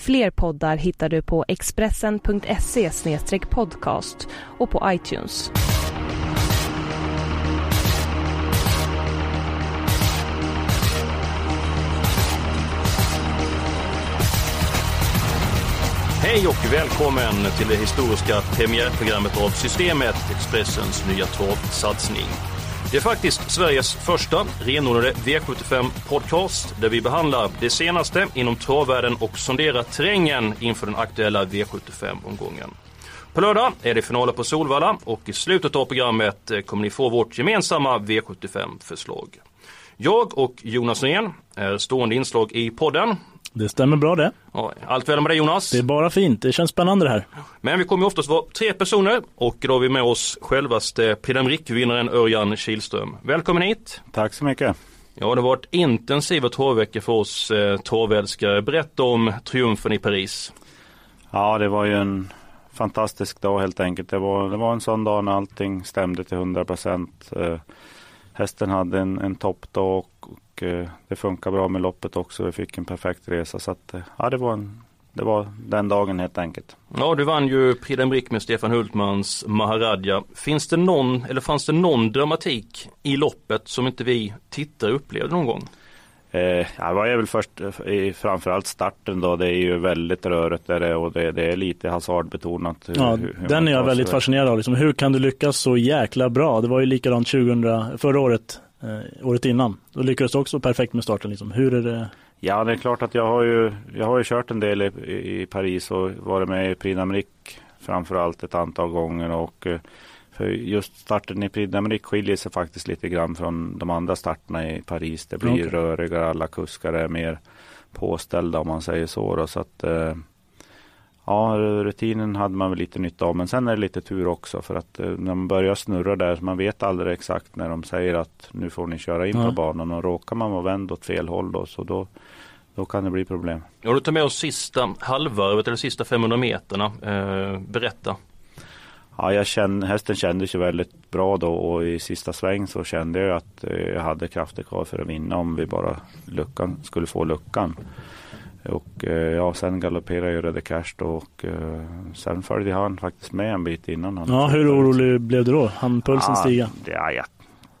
Fler poddar hittar du på expressen.se podcast och på iTunes. Hej och välkommen till det historiska premiärprogrammet av Systemet, Expressens nya torvsatsning. Det är faktiskt Sveriges första renodlade V75-podcast där vi behandlar det senaste inom travvärlden och sonderar terrängen inför den aktuella V75-omgången. På lördag är det finaler på Solvalla och i slutet av programmet kommer ni få vårt gemensamma V75-förslag. Jag och Jonas Norén är stående inslag i podden det stämmer bra det. Ja, allt väl med dig Jonas? Det är bara fint, det känns spännande det här. Men vi kommer oftast vara tre personer och då har vi med oss självaste Prix vinnaren Örjan Kihlström. Välkommen hit! Tack så mycket! Ja, det har varit intensiva torvveckor för oss eh, torvälskare. Berätta om triumfen i Paris. Ja, det var ju en fantastisk dag helt enkelt. Det var, det var en sån dag när allting stämde till 100 procent. Eh, hästen hade en, en toppdag och, och eh, det funkar bra med loppet också. Vi fick en perfekt resa så att, eh, ja, det var en det var den dagen helt enkelt. Ja, du vann ju Prix d'Amérique med Stefan Hultmans Maharadja. Finns det någon, eller fanns det någon dramatik i loppet som inte vi tittare upplevde någon gång? Eh, ja, det var väl först i framförallt starten då. Det är ju väldigt rörigt där och det, det är lite hasardbetonat. Hur, ja, hur den är jag väldigt fascinerad av. Liksom, hur kan du lyckas så jäkla bra? Det var ju likadant 2000, förra året, eh, året innan. Då lyckades du också perfekt med starten. Liksom. Hur är det? Ja, det är klart att jag har ju, jag har ju kört en del i, i Paris och varit med i Prix d'Amérique framförallt ett antal gånger och eh, för just starten i Prix d'Amérique skiljer sig faktiskt lite grann från de andra starterna i Paris. Det blir okay. rörigare, alla kuskar är mer påställda om man säger så. Då. så att, eh, ja, rutinen hade man väl lite nytta av. Men sen är det lite tur också för att eh, när man börjar snurra där, man vet aldrig exakt när de säger att nu får ni köra in ja. på banan och råkar man vara vänd åt fel håll då, så då då kan det bli problem. Ja, du tar med oss sista halvvarvet eller sista 500 meterna. Eh, berätta. Ja, jag kände, hästen kändes ju väldigt bra då och i sista sväng så kände jag att eh, jag hade krafter kvar för att vinna om vi bara luckan, skulle få luckan. Och eh, ja, sen galopperade ju Röde Cash då och eh, sen följde han faktiskt med en bit innan. Han ja, hur orolig blev du då? Han pulsen ja, stiga? Ja, jag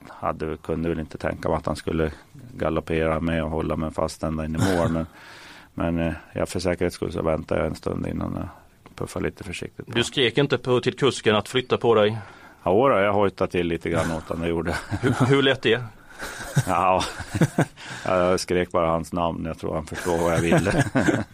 hade, kunde väl inte tänka mig att han skulle galoppera med och hålla mig fast ända in i mål. men men jag för säkerhets skull så väntade jag en stund innan jag puffa lite försiktigt. Du skrek inte på, till kusken att flytta på dig? Ja, då, jag hojtade till lite grann åt honom, det gjorde hur, hur lät det? ja, jag skrek bara hans namn. Jag tror han förstår vad jag ville.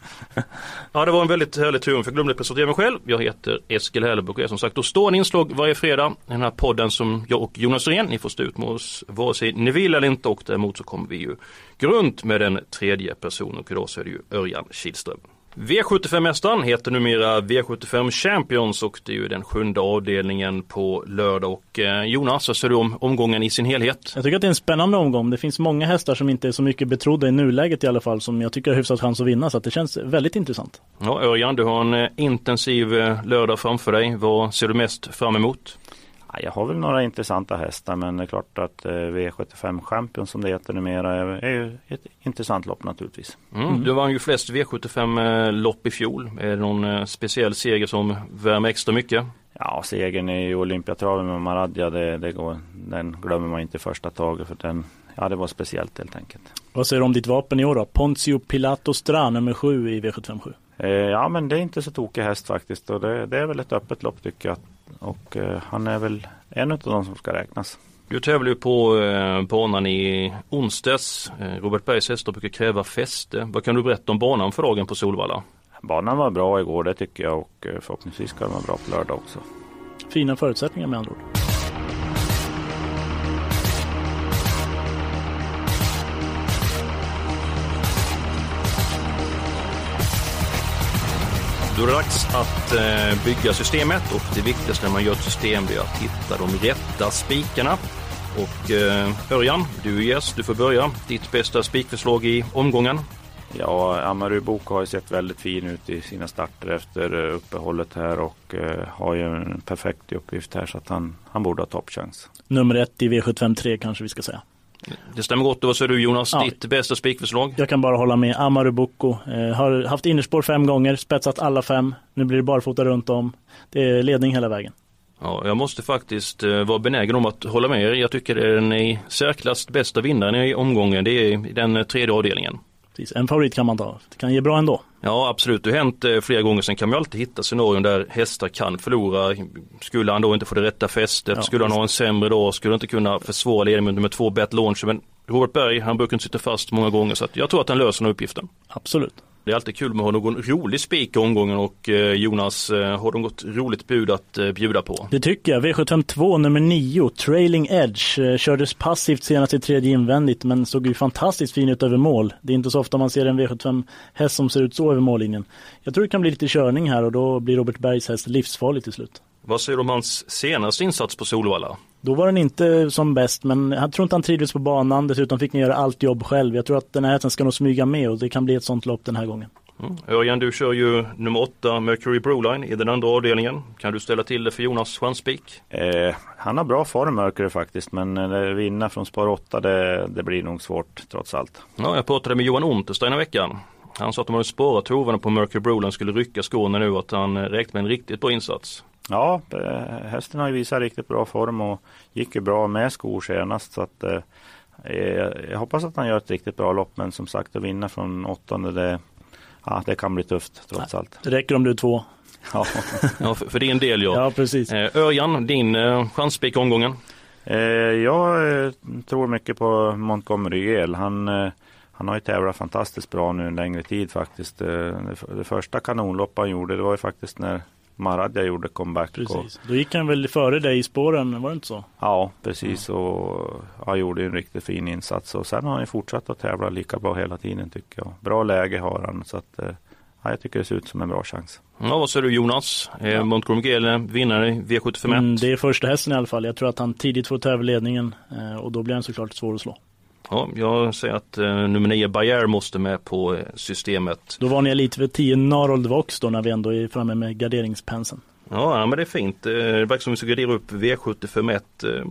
ja, det var en väldigt härlig triumf. Jag glömde presentera mig själv. Jag heter Eskil Hellberg och är som sagt då stående inslag varje fredag i den här podden som jag och Jonas Rehn, ni får stå ut med oss vare sig ni vill eller inte och däremot så kommer vi ju grunt med den tredje personen och idag så är det ju Örjan Kihlström. V75-mästaren heter numera V75 Champions och det är ju den sjunde avdelningen på lördag. Och eh, Jonas, vad säger du om omgången i sin helhet? Jag tycker att det är en spännande omgång. Det finns många hästar som inte är så mycket betrodda i nuläget i alla fall som jag tycker har hyfsat chans att vinna så att det känns väldigt intressant. Ja, Örjan, du har en eh, intensiv eh, lördag framför dig. Vad ser du mest fram emot? Jag har väl några intressanta hästar men det är klart att eh, V75 Champion som det heter numera är, ju ett intressant lopp naturligtvis. Mm. Mm. Du vann ju flest V75 eh, lopp i fjol. Är det någon eh, speciell seger som värmer extra mycket? Ja, segern i Olympiatraven med Maradja, det, det går, den glömmer man inte första taget för den, ja det var speciellt helt enkelt. Vad säger du om ditt vapen i år då? Ponzio Pilato Stra nummer 7 i V757? ja men det är inte så tokig häst faktiskt och det, det är väl ett öppet lopp tycker jag. Och eh, han är väl en av de som ska räknas. Du tävlar ju på eh, banan i onsdags. Eh, Robert Bergs hästar brukar kräva fäste. Vad kan du berätta om banan för dagen på Solvalla? Banan var bra igår det tycker jag och eh, förhoppningsvis ska den vara bra på lördag också. Fina förutsättningar med andra ord. Då är det dags att eh, bygga systemet och det viktigaste när man gör ett system är att hitta de rätta spikarna. Och eh, Örjan, du är gäst, du får börja. Ditt bästa spikförslag i omgången? Ja, Amaru Boko har ju sett väldigt fin ut i sina starter efter uppehållet här och eh, har ju en perfekt uppgift här så att han, han borde ha toppchans. Nummer ett i V753 kanske vi ska säga. Det stämmer gott. vad säger du Jonas? Ja. Ditt bästa spikförslag? Jag kan bara hålla med. Amaru Boko eh, har haft innerspår fem gånger, spetsat alla fem. Nu blir det barfota runt om. Det är ledning hela vägen. Ja, jag måste faktiskt eh, vara benägen om att hålla med er. Jag tycker det är den i särklass bästa vinnaren i omgången. Det är den tredje avdelningen. Precis. En favorit kan man ta. Det kan ge bra ändå. Ja absolut, det har hänt eh, flera gånger. Sen kan man alltid hitta scenarion där hästar kan förlora. Skulle han då inte få det rätta fästet, ja, skulle han ha en sämre dag, skulle inte kunna försvara ledningen med nummer två Bet Launcher. Men Robert Berg, han brukar inte sitta fast många gånger så jag tror att han löser den uppgiften. Absolut. Det är alltid kul med att ha någon rolig spik i omgången och eh, Jonas, eh, har de något roligt bud att eh, bjuda på? Det tycker jag. V752 nummer 9, Trailing Edge, kördes passivt senast i tredje invändigt men såg ju fantastiskt fin ut över mål. Det är inte så ofta man ser en V75 häst som ser ut så över mållinjen. Jag tror det kan bli lite körning här och då blir Robert Bergs häst livsfarlig till slut. Vad säger du om hans senaste insats på Solvalla? Då var den inte som bäst men jag tror inte han trivdes på banan. Dessutom fick han göra allt jobb själv. Jag tror att den här hästen ska nog smyga med och det kan bli ett sånt lopp den här gången. Mm. Örjan, du kör ju nummer 8 Mercury Broline i den andra avdelningen. Kan du ställa till det för Jonas chanspik? Eh, han har bra form Mercury faktiskt men eh, vinna från spår 8 det, det, blir nog svårt trots allt. Ja, jag pratade med Johan Unterstein i veckan. Han sa att de hade spårat hovarna på Mercury Broline skulle rycka skorna nu och att han eh, räknar med en riktigt bra insats. Ja, eh, hästen har ju visat riktigt bra form och gick ju bra med skor senast. Så att, eh, jag hoppas att han gör ett riktigt bra lopp. Men som sagt att vinna från åttonde det, ja, det kan bli tufft trots allt. Det räcker om du är två. Ja, ja för, för din del ja. ja precis. Eh, Örjan, din eh, chanspik omgången? Eh, jag eh, tror mycket på Montgomery El. Han, eh, han har ju tävlat fantastiskt bra nu en längre tid faktiskt. Det, det första kanonlopp han gjorde det var ju faktiskt när Maradja gjorde comeback. Precis. Och, Då gick han väl före dig i spåren, var det inte så? Ja, precis. Ja. Och han gjorde en riktigt fin insats. Och sen har han fortsatt att tävla lika bra hela tiden tycker jag. Bra läge har han. Så att, eh, ja, jag tycker det ser ut som en bra chans. Ja, vad säger du Jonas? Ja. Eh, Montgomery Gale vinnare i V751? Mm, det är första hästen i alla fall. Jag tror att han tidigt får ta över ledningen eh, och då blir han såklart svår att slå. Ja, jag säger att eh, nummer 9 Bayer måste med på eh, systemet. Då var ni lite för 10 Narold Vox då när vi ändå är framme med garderingspenseln. Ja, men det är fint. Eh, det verkar som vi ska gardera upp V751 eh,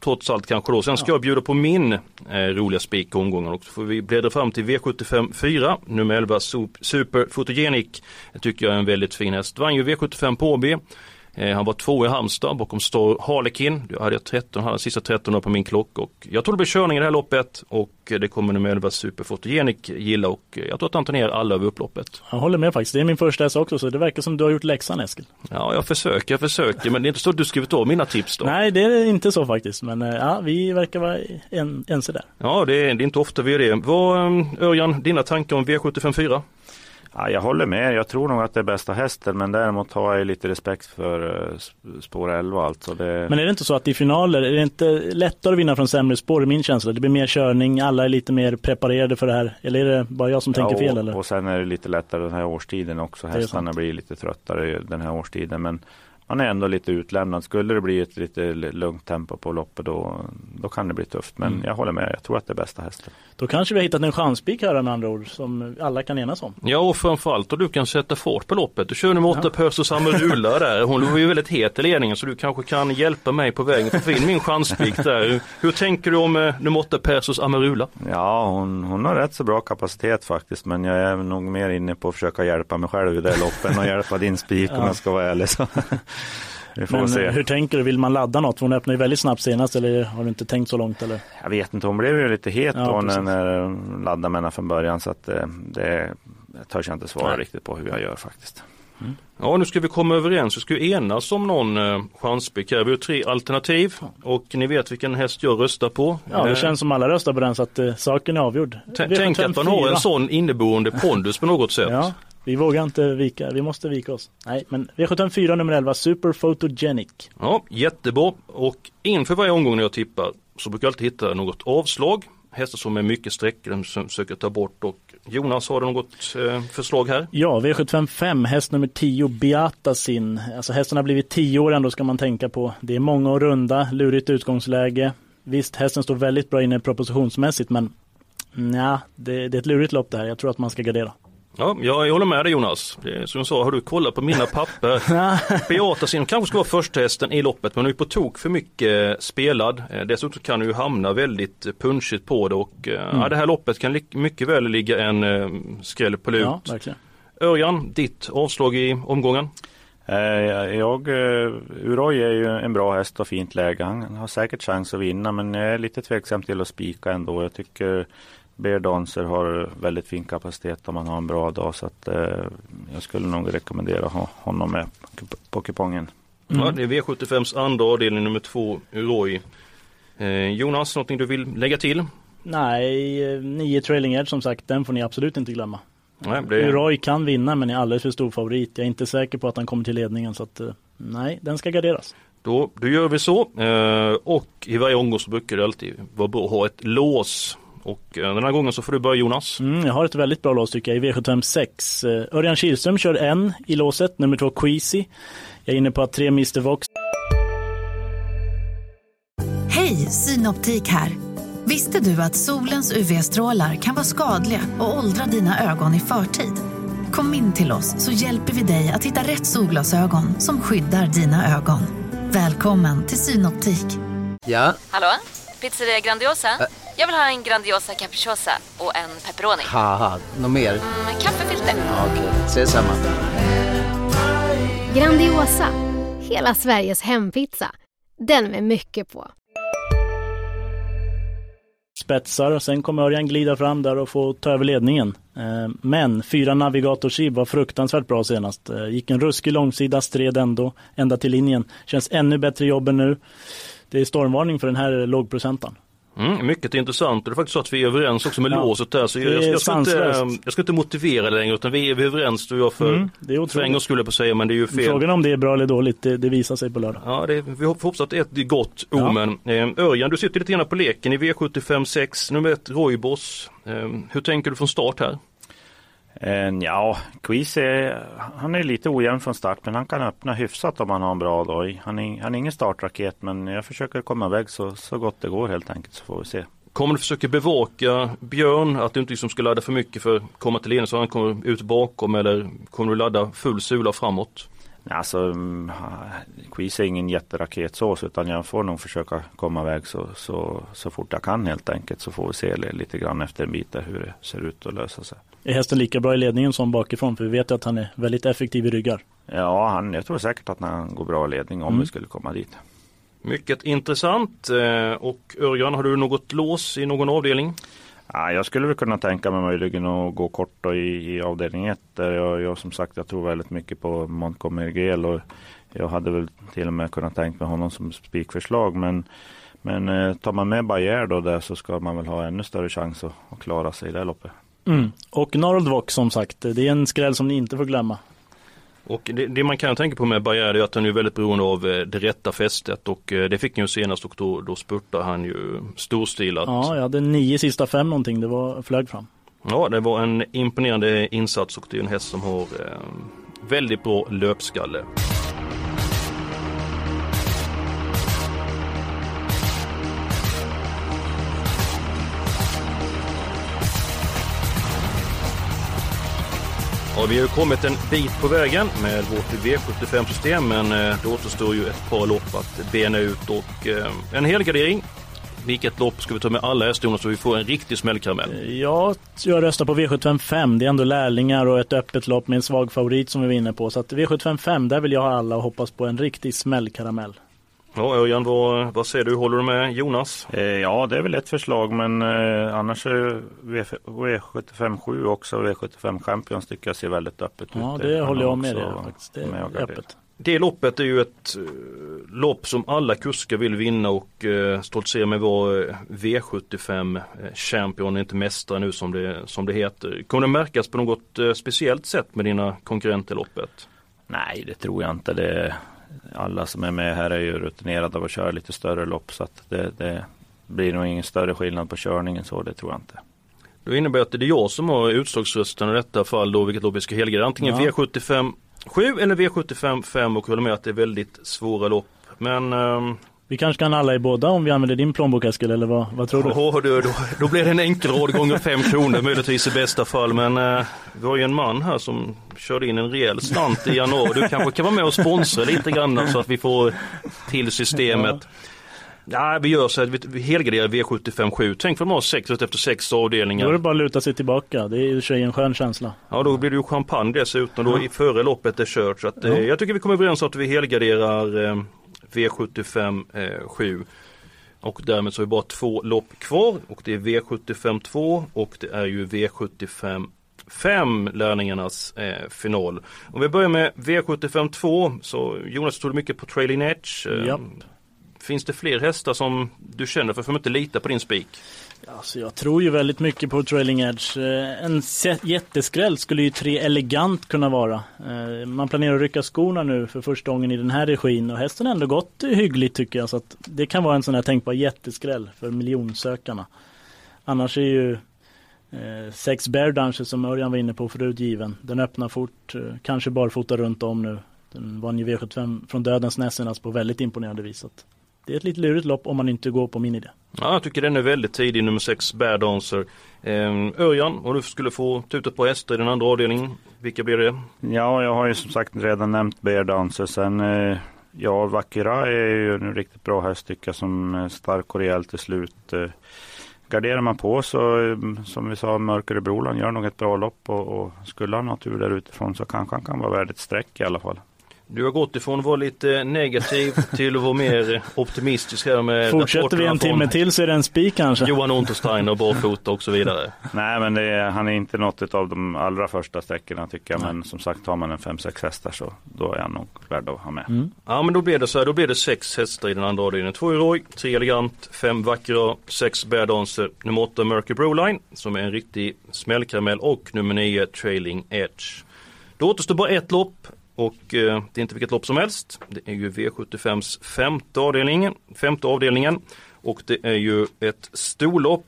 trots allt kanske då. Sen ska ja. jag bjuda på min eh, roliga spik omgången och så får vi bläddra fram till V75 4, nummer 11 Super Photogenic. Det tycker jag är en väldigt fin häst. Vann ju V75 på Åby. Eh, han var två i Halmstad bakom Stor Harlekin. Jag hade 13, hade sista 13 år på min klocka och jag tror det blir körning i det här loppet och det kommer nummer 11 Superfotogenik gilla och jag tror att han tar ner alla över upploppet. Jag håller med faktiskt. Det är min första häst också så det verkar som du har gjort läxan Eskil. Ja, jag försöker, jag försöker men det är inte så att du skrivit av mina tips då. Nej, det är inte så faktiskt men eh, ja, vi verkar vara en, ense där. Ja, det är, det är inte ofta vi är det. Vad, eh, Örjan, dina tankar om V754? Ja, jag håller med. Jag tror nog att det är bästa hästen men däremot har jag lite respekt för uh, spår 11 alltså. Det... Men är det inte så att i finaler är det inte lättare att vinna från sämre spår i min känsla? Det blir mer körning, alla är lite mer preparerade för det här. Eller är det bara jag som ja, tänker fel? Eller? Och sen är det lite lättare den här årstiden också. Hästarna blir lite tröttare den här årstiden. Men man är ändå lite utlämnad. Skulle det bli ett lite lugnt tempo på loppet då, då kan det bli tufft. Men mm. jag håller med, jag tror att det är bästa hästen. Då kanske vi har hittat en chanspik här med andra ord som alla kan enas om. Ja och framförallt och du kan sätta fart på loppet. Du kör nummer åtta ja. Perso Samarula där. Hon var ju väldigt het i ledningen så du kanske kan hjälpa mig på vägen för att få in min chanspik där. Hur tänker du om eh, nummer åtta Persos Amarula? Ja hon, hon har rätt så bra kapacitet faktiskt men jag är nog mer inne på att försöka hjälpa mig själv i det loppet och hjälpa din spik ja. om jag ska vara ärlig. Så. Men se. hur tänker du? Vill man ladda något? Hon öppnade ju väldigt snabbt senast eller har du inte tänkt så långt? Eller? Jag vet inte, hon blev ju lite het ja, då när, när hon laddade med henne från början så att eh, det törs jag inte svara Nej. riktigt på hur jag gör faktiskt. Mm. Ja nu ska vi komma överens, vi ska enas om någon eh, chanspick här. Vi har tre alternativ och ni vet vilken häst jag röstar på. Ja det eh, känns som alla röstar på den så att eh, saken är avgjord. Tänk att man har en sån inneboende pondus på något sätt. Ja. Vi vågar inte vika, vi måste vika oss. Nej, men V754 nummer 11, Super Photogenic. Ja, jättebra. Och inför varje omgång när jag tippar så brukar jag alltid hitta något avslag. Hästar som är mycket sträckade, som försöker ta bort och Jonas, har du något eh, förslag här? Ja, V755, häst nummer 10, Beatasin. Alltså hästen har blivit 10 år ändå ska man tänka på. Det är många och runda, lurigt utgångsläge. Visst, hästen står väldigt bra inne propositionsmässigt men ja, det, det är ett lurigt lopp det här. Jag tror att man ska gardera. Ja, jag håller med dig Jonas. Som jag sa, har du kollat på mina papper? Beatasin kanske ska vara första hästen i loppet men nu är på tok för mycket spelad. Eh, dessutom kan du ju hamna väldigt punchigt på det och eh, mm. ja, det här loppet kan mycket väl ligga en eh, skräll på lut. Ja. Örjan, ditt avslag i omgången? Jag, Uroy är ju en bra häst och fint läge. Han har säkert chans att vinna men jag är lite tveksam till att spika ändå. Jag tycker Bear Dancer har väldigt fin kapacitet om man har en bra dag så att eh, jag skulle nog rekommendera ha honom med på kupongen. Mm. Ja, det är V75s andra avdelning nummer två, Roy. Eh, Jonas, någonting du vill lägga till? Nej, eh, nio trailing edge som sagt, den får ni absolut inte glömma. Nej, det... Roy kan vinna men är alldeles för stor favorit. Jag är inte säker på att han kommer till ledningen så att eh, nej, den ska garderas. Då, då gör vi så. Eh, och i varje omgång så brukar det alltid vara bra att ha ett lås och eh, den här gången så får du börja Jonas. Mm, jag har ett väldigt bra lås tycker jag i V756. Uh, Örjan Kihlström kör en i låset, nummer två Queasy. Jag är inne på att tre Mr Vox. Hej, Synoptik här. Visste du att solens UV-strålar kan vara skadliga och åldra dina ögon i förtid? Kom in till oss så hjälper vi dig att hitta rätt solglasögon som skyddar dina ögon. Välkommen till Synoptik. Ja? Hallå? Pizzeria Grandiosa? Ä jag vill ha en Grandiosa capriciosa och en pepperoni. något mer? Mm, kaffefilter. Ja, Okej, okay. ses samma. Grandiosa, hela Sveriges hempizza. Den med mycket på. Spetsar och sen kommer Örjan glida fram där och få ta över ledningen. Eh, men fyra Navigator Shib var fruktansvärt bra senast. Eh, gick en ruskig långsida, stred ändå ända till linjen. Känns ännu bättre jobb än nu. Det är stormvarning för den här lågprocenten. Mm, mycket intressant och det är faktiskt så att vi är överens också med ja. låset där. Så jag, jag, ska inte, jag ska inte motivera det längre utan vi är, vi är överens du och jag för, mm, det är för en gång skulle jag på säga men det är ju fel. Frågan om det är bra eller dåligt det, det visar sig på lördag. Ja det, vi hoppas att det är ett gott omen. Ja. Eh, Örjan du sitter lite grann på leken i V75 6 nummer 1 Roybos. Eh, hur tänker du från start här? Eh, ja, Quiz är, han är lite ojämn från start men han kan öppna hyfsat om han har en bra dag. Han är, han är ingen startraket men jag försöker komma iväg så, så gott det går helt enkelt så får vi se. Kommer du försöka bevaka Björn, att du inte liksom ska ladda för mycket för att komma till ledning så han kommer ut bakom eller kommer du ladda full sula framåt? Alltså, mm, Quiz är ingen jätteraketsås utan jag får nog försöka komma iväg så, så, så fort jag kan helt enkelt så får vi se lite grann efter en bit hur det ser ut att lösa sig. Är hästen lika bra i ledningen som bakifrån? För vi vet ju att han är väldigt effektiv i ryggar. Ja, han, jag tror säkert att han går bra i ledning om mm. vi skulle komma dit. Mycket intressant. Eh, och Örjan, har du något lås i någon avdelning? Ja, jag skulle väl kunna tänka mig möjligen att gå kort i, i avdelning 1. Där jag, jag som sagt jag tror väldigt mycket på Montgomery Gel och jag hade väl till och med kunnat tänka mig honom som spikförslag. Men, men eh, tar man med Bayer då där så ska man väl ha ännu större chans att, att klara sig i det loppet. Mm. Och Norald Vox som sagt, det är en skräll som ni inte får glömma. Och det, det, man kan tänka på med Bayer är att han är väldigt beroende av eh, det rätta fästet och eh, det fick han ju senast och då, då spurtar han ju storstilat. Ja, jag hade nio sista fem någonting, det var flög fram. Ja, det var en imponerande insats och det är en häst som har eh, väldigt bra löpskalle. Ja, vi har ju kommit en bit på vägen med vårt V75-system men eh, det återstår ju ett par lopp att bena ut och eh, en helgardering. Vilket lopp ska vi ta med alla hästar så vi får en riktig smällkaramell? Eh, ja, jag röstar på V755. Det är ändå lärlingar och ett öppet lopp med en svag favorit som vi var inne på. Så att V755, där vill jag ha alla och hoppas på en riktig smällkaramell. Ja, Örjan, vad, vad säger du? Håller du med Jonas? Eh, ja, det är väl ett förslag, men eh, annars är V75 7 också V75 Champions tycker jag ser väldigt öppet ja, ut. Ja, det håller jag med dig faktiskt. Det är öppet. Det loppet är ju ett uh, lopp som alla kuskar vill vinna och uh, stoltserar med vår uh, V75 Champion, inte mästare nu som det, som det heter. Kommer det märkas på något speciellt sätt med dina konkurrenter i loppet? Nej, det tror jag inte. Det, alla som är med här är ju rutinerade och kör lite större lopp så att det, det blir nog ingen större skillnad på körningen så det tror jag inte. Då innebär att det är jag som har utslagsrösten i detta fall då vilket lopp vi ska helgardera. Antingen Ja. V75 7 eller V75 5 och håller med att det är väldigt svåra lopp. Men ehm, Vi kanske kan alla i båda om vi använder din plånbok Eskil, eller vad, vad tror du? Du, då, då blir det en enkelrad gånger 5 kronor möjligtvis i bästa fall. Men eh, vi har ju en man här som körde in en rejäl slant i januari. Du kanske kan vara med och sponsra lite grann så att vi får till systemet. Ja, vi gör så att vi, vi helgarderar V75 7. Tänk för de har sex efter sex Då är det avdelningar. bara att luta sig tillbaka. Det är i och för sig en skön känsla. Ja, då blir det ju champagne dessutom då i före loppet är kört. Så att, eh, Ja. Jag tycker vi kommer överens om att vi helgarderar eh, V75 eh, 7. Och därmed så har vi bara två lopp kvar och det är V75 2 och det är ju V75 5 lärlingarnas eh, final. Om vi börjar med V75 2 så Jonas tog mycket på Trailing Edge. Eh. Finns det fler hästar som du känner för att inte lita på din spik? Alltså jag tror ju väldigt mycket på Trailing Edge. Eh, en jätteskräll skulle ju tre elegant kunna vara. Eh, man planerar att rycka skorna nu för första gången i den här regin och hästen har ändå gått hyggligt tycker jag. Så att det kan vara en sån här tänkbar jätteskräll för miljonsökarna. Annars är ju eh, sex Bear dancer som Örjan var inne på förut given. Den öppnar fort, kanske barfota runt om nu. Den vann ju V75 från Dödens Nässenas på väldigt imponerande vis. Det är ett lite lurigt lopp om man inte går på min idé. Ja, jag tycker den är väldigt tidig, nummer 6, Bear Dancer. Eh, Örjan, om du skulle få ta ut ett par hästar i den andra avdelningen, vilka blir det? Ja, jag har ju som sagt redan nämnt Bear Dancer. Sen, eh, ja, Vakira är ju en riktigt bra häst tycker jag som är stark och rejäl till slut. Eh, Garderar man på så, eh, som vi sa, Mörkare Broland gör nog ett bra lopp och, och skulle han ha tur där utifrån så kanske han kan vara värd ett streck i alla fall. Du har gått ifrån att vara lite negativ till att vara mer optimistisk här med Fortsätter vi en timme till så är det en spik kanske. Johan Untersteiner, barfota och så vidare. Nej, men är, han är inte något av de allra första sträckorna tycker jag. Men som sagt, har man en 5-6 hästar så då är han nog värd att ha med. Mm. Ja men då blir det så här, då blir det sex hästar i den andra avdelningen. Två Roy, tre Elegant, fem Vackra, sex Bear Dancer, nummer åtta Murky Broline som är en riktig smällkaramell och nummer nio Trailing Edge. Då återstår bara ett lopp och eh, det är inte vilket lopp som helst. Det är ju V75s femte avdelningen, femte avdelningen och det är ju ett storlopp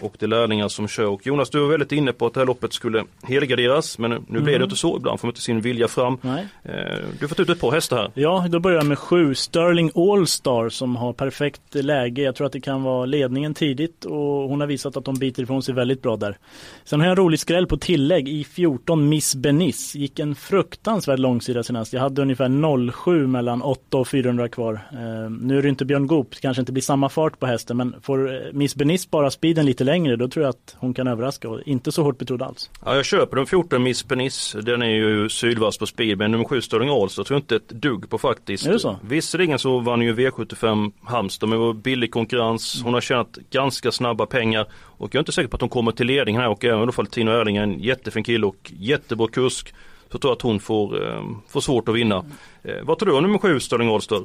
och det är lärlingar som kör. Och Jonas, du var väldigt inne på att det här loppet skulle helgarderas men nu nu blev det inte så. Ibland får man inte sin vilja fram. Nej. Eh, Du har fått ut ett par hästar här. Ja, då börjar jag med sju. Sterling Allstar som har perfekt läge. Jag tror att det kan vara ledningen tidigt och hon har visat att de biter ifrån sig väldigt bra där. Sen har jag en rolig skräll på tillägg i 14 Miss Benis. Gick en fruktansvärd långsida senast. Jag hade ungefär 07 mellan 8 och 400 kvar. Eh, nu är det inte Björn Goop, det kanske inte blir samma fart på hästen men får eh, Miss Benis bara speeden lite längre då tror jag att hon kan överraska och inte så hårt betrodd alls. Ja, jag köper den 14 Miss Penis. Den är ju sydvass på speed. Men nummer 7 Sterling Ahlstad tror jag inte ett dugg på faktiskt. Är det så? Visserligen så vann ju V75 Halmstad men det var billig konkurrens. Hon har tjänat ganska snabba pengar. Och jag är inte säker på att hon kommer till ledningen här. Och även i alla fall Tino Erling är en jättefin kille och jättebra kusk. Så tror jag att hon får, eh, får svårt att vinna. Eh, vad tror du om nummer 7 Sterling Ahlstad?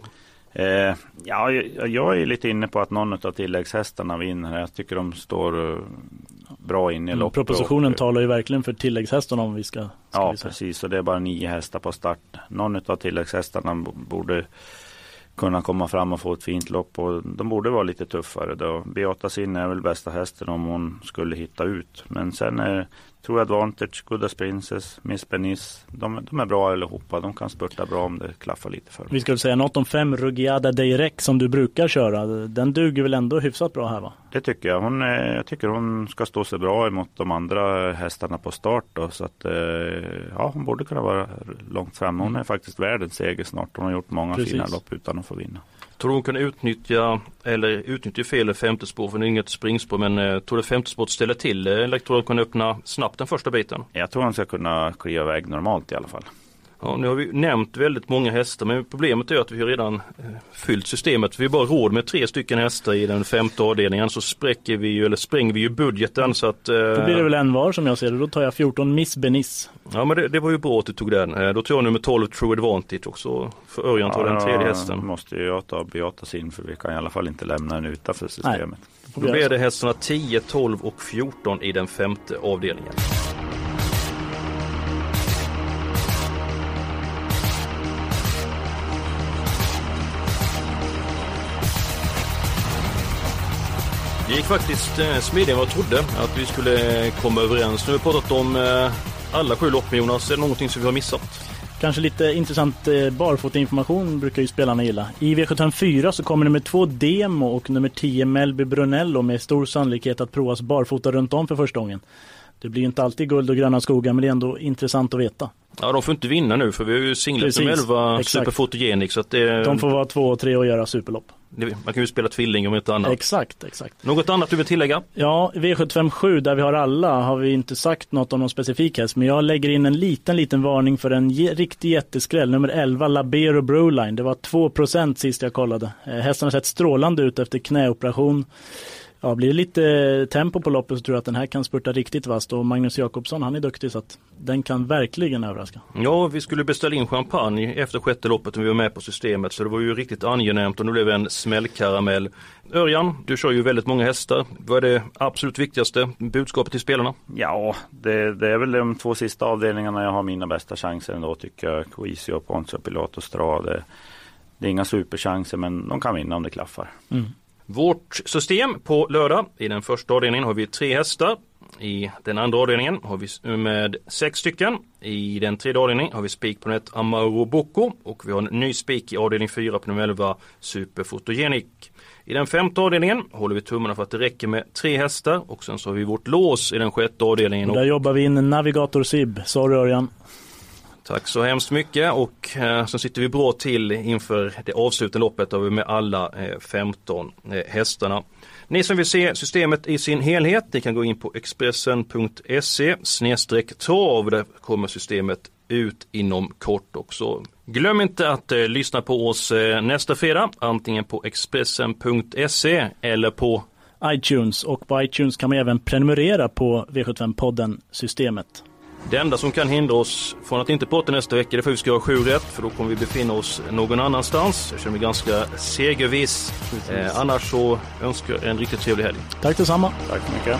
Eh, ja, jag, är lite inne på att någon av tilläggshästarna vinner. Jag tycker de står eh, bra in i Mm, loppet. propositionen och- talar ju verkligen för tilläggshästarna om vi ska, ska Ja, vi säga. precis. Och det är bara nio hästar på start. Någon av tilläggshästarna borde kunna komma fram och få ett fint lopp. Och de borde vara lite tuffare. Då. Beata Sin är väl bästa hästen om hon skulle hitta ut. Men sen är, jag Advantage, Gooddas Princess, Miss Benis. De, de är bra allihopa. De kan spurta bra om det klaffar lite för dem. Vi ska väl säga något om fem Rugiada Deirek som du brukar köra. Den duger väl ändå hyfsat bra här va? Det tycker jag. Hon, är- jag tycker hon ska stå sig bra emot de andra hästarna på start. Då, så att, eh, ja, hon borde kunna vara långt fram. Hon är faktiskt värd en seger snart. Hon har gjort många Precis. fina lopp utan att få vinna. Tror du hon kan utnyttja, eller utnyttja fel femte spår för det är inget springspår men eh, tror du femte spåret ställer till eh, det? Eller tror du hon kan öppna snabbt den första biten? Jag tror hon ska kunna kliva iväg normalt i alla fall. Ja, nu har vi nämnt väldigt många hästar men problemet är att vi har redan eh, fyllt systemet. Vi har bara råd med tre stycken hästar i den femte avdelningen så spräcker vi ju, eller spränger vi ju budgeten så att... eh, Då blir det väl en var som jag ser det. Då tar jag 14 Miss Benis. Ja men det, det var ju bra att du tog den. Eh, Då tror jag nummer 12 True Advantage också för Örjan tar den tredje hästen. måste ju jag ta Beata sin för vi kan i alla fall inte lämna den utanför systemet. Då får Då blir det hästarna 10, 12 och 14 i den femte avdelningen. Det gick faktiskt eh, smidigare än vad jag trodde att vi skulle eh, komma överens. Nu har vi pratat om eh, alla sju lopp med Jonas. Är det någonting som vi har missat? Kanske lite intressant barfotinformation brukar ju spelarna gilla. I V754 så kommer nummer två Demo och nummer 10 Melby Brunello med stor sannolikhet att provas barfota runt om för första gången. Det blir inte alltid guld och gröna skogar men det är ändå intressant att veta. Ja, de får inte vinna nu för vi har ju singlat med 11 Superfotogenik. Så att det, de får vara två och tre och göra superlopp. man kan ju spela tvilling om inte annat. Exakt, exakt. Något annat du vill tillägga? Ja, V757 där vi har alla har vi inte sagt något om någon specifik häst. Men jag lägger in en liten, liten varning för en riktig jätteskräll. Nummer 11, Labero Broline. Det var 2% sist jag kollade. Eh, hästen har sett strålande ut efter knäoperation. Ja, blir det lite tempo på loppet så tror jag att den här kan spurta riktigt vasst och Magnus Jakobsson han är duktig så att den kan verkligen överraska. Ja, vi skulle beställa in champagne efter sjätte loppet och vi var med på systemet så det var ju riktigt angenämt och nu blev det en smällkaramell. Örjan, du kör ju väldigt många hästar. Vad är det absolut viktigaste budskapet till spelarna? Ja, det, det är väl de två sista avdelningarna jag har mina bästa chanser ändå tycker jag. Coisio och Ponzo Pilato Strade. Det är inga superchanser men de kan vinna om det klaffar. Mm. Vårt system på lördag i den första avdelningen har vi tre hästar. I den andra avdelningen har vi med sex stycken. I den tredje avdelningen har vi spik på nummer Amaro Bocco och vi har en ny spik i avdelning 4 på nummer 11 Superfotogenic. I den femte avdelningen håller vi tummarna för att det räcker med tre hästar och sen så har vi vårt lås i den sjätte avdelningen. Och där jobbar vi in Navigator Sib. Sorry Örjan. Tack så hemskt mycket och eh, så sitter vi bra till inför det avslutande loppet där vi med alla eh, 15 eh, hästarna. Ni som vill se systemet i sin helhet, ni kan gå in på expressen.se trav. Där kommer systemet ut inom kort också. Glöm inte att eh, lyssna på oss eh, nästa fredag, antingen på expressen.se eller på iTunes och på iTunes kan man även prenumerera på V75-podden Systemet. Det enda som kan hindra oss från att inte prata nästa vecka är för att vi ska ha sju rätt för då kommer vi befinna oss någon annanstans. Jag känner mig ganska segerviss. Eh, annars så önskar jag en riktigt trevlig helg. Tack detsamma. Tack så mycket.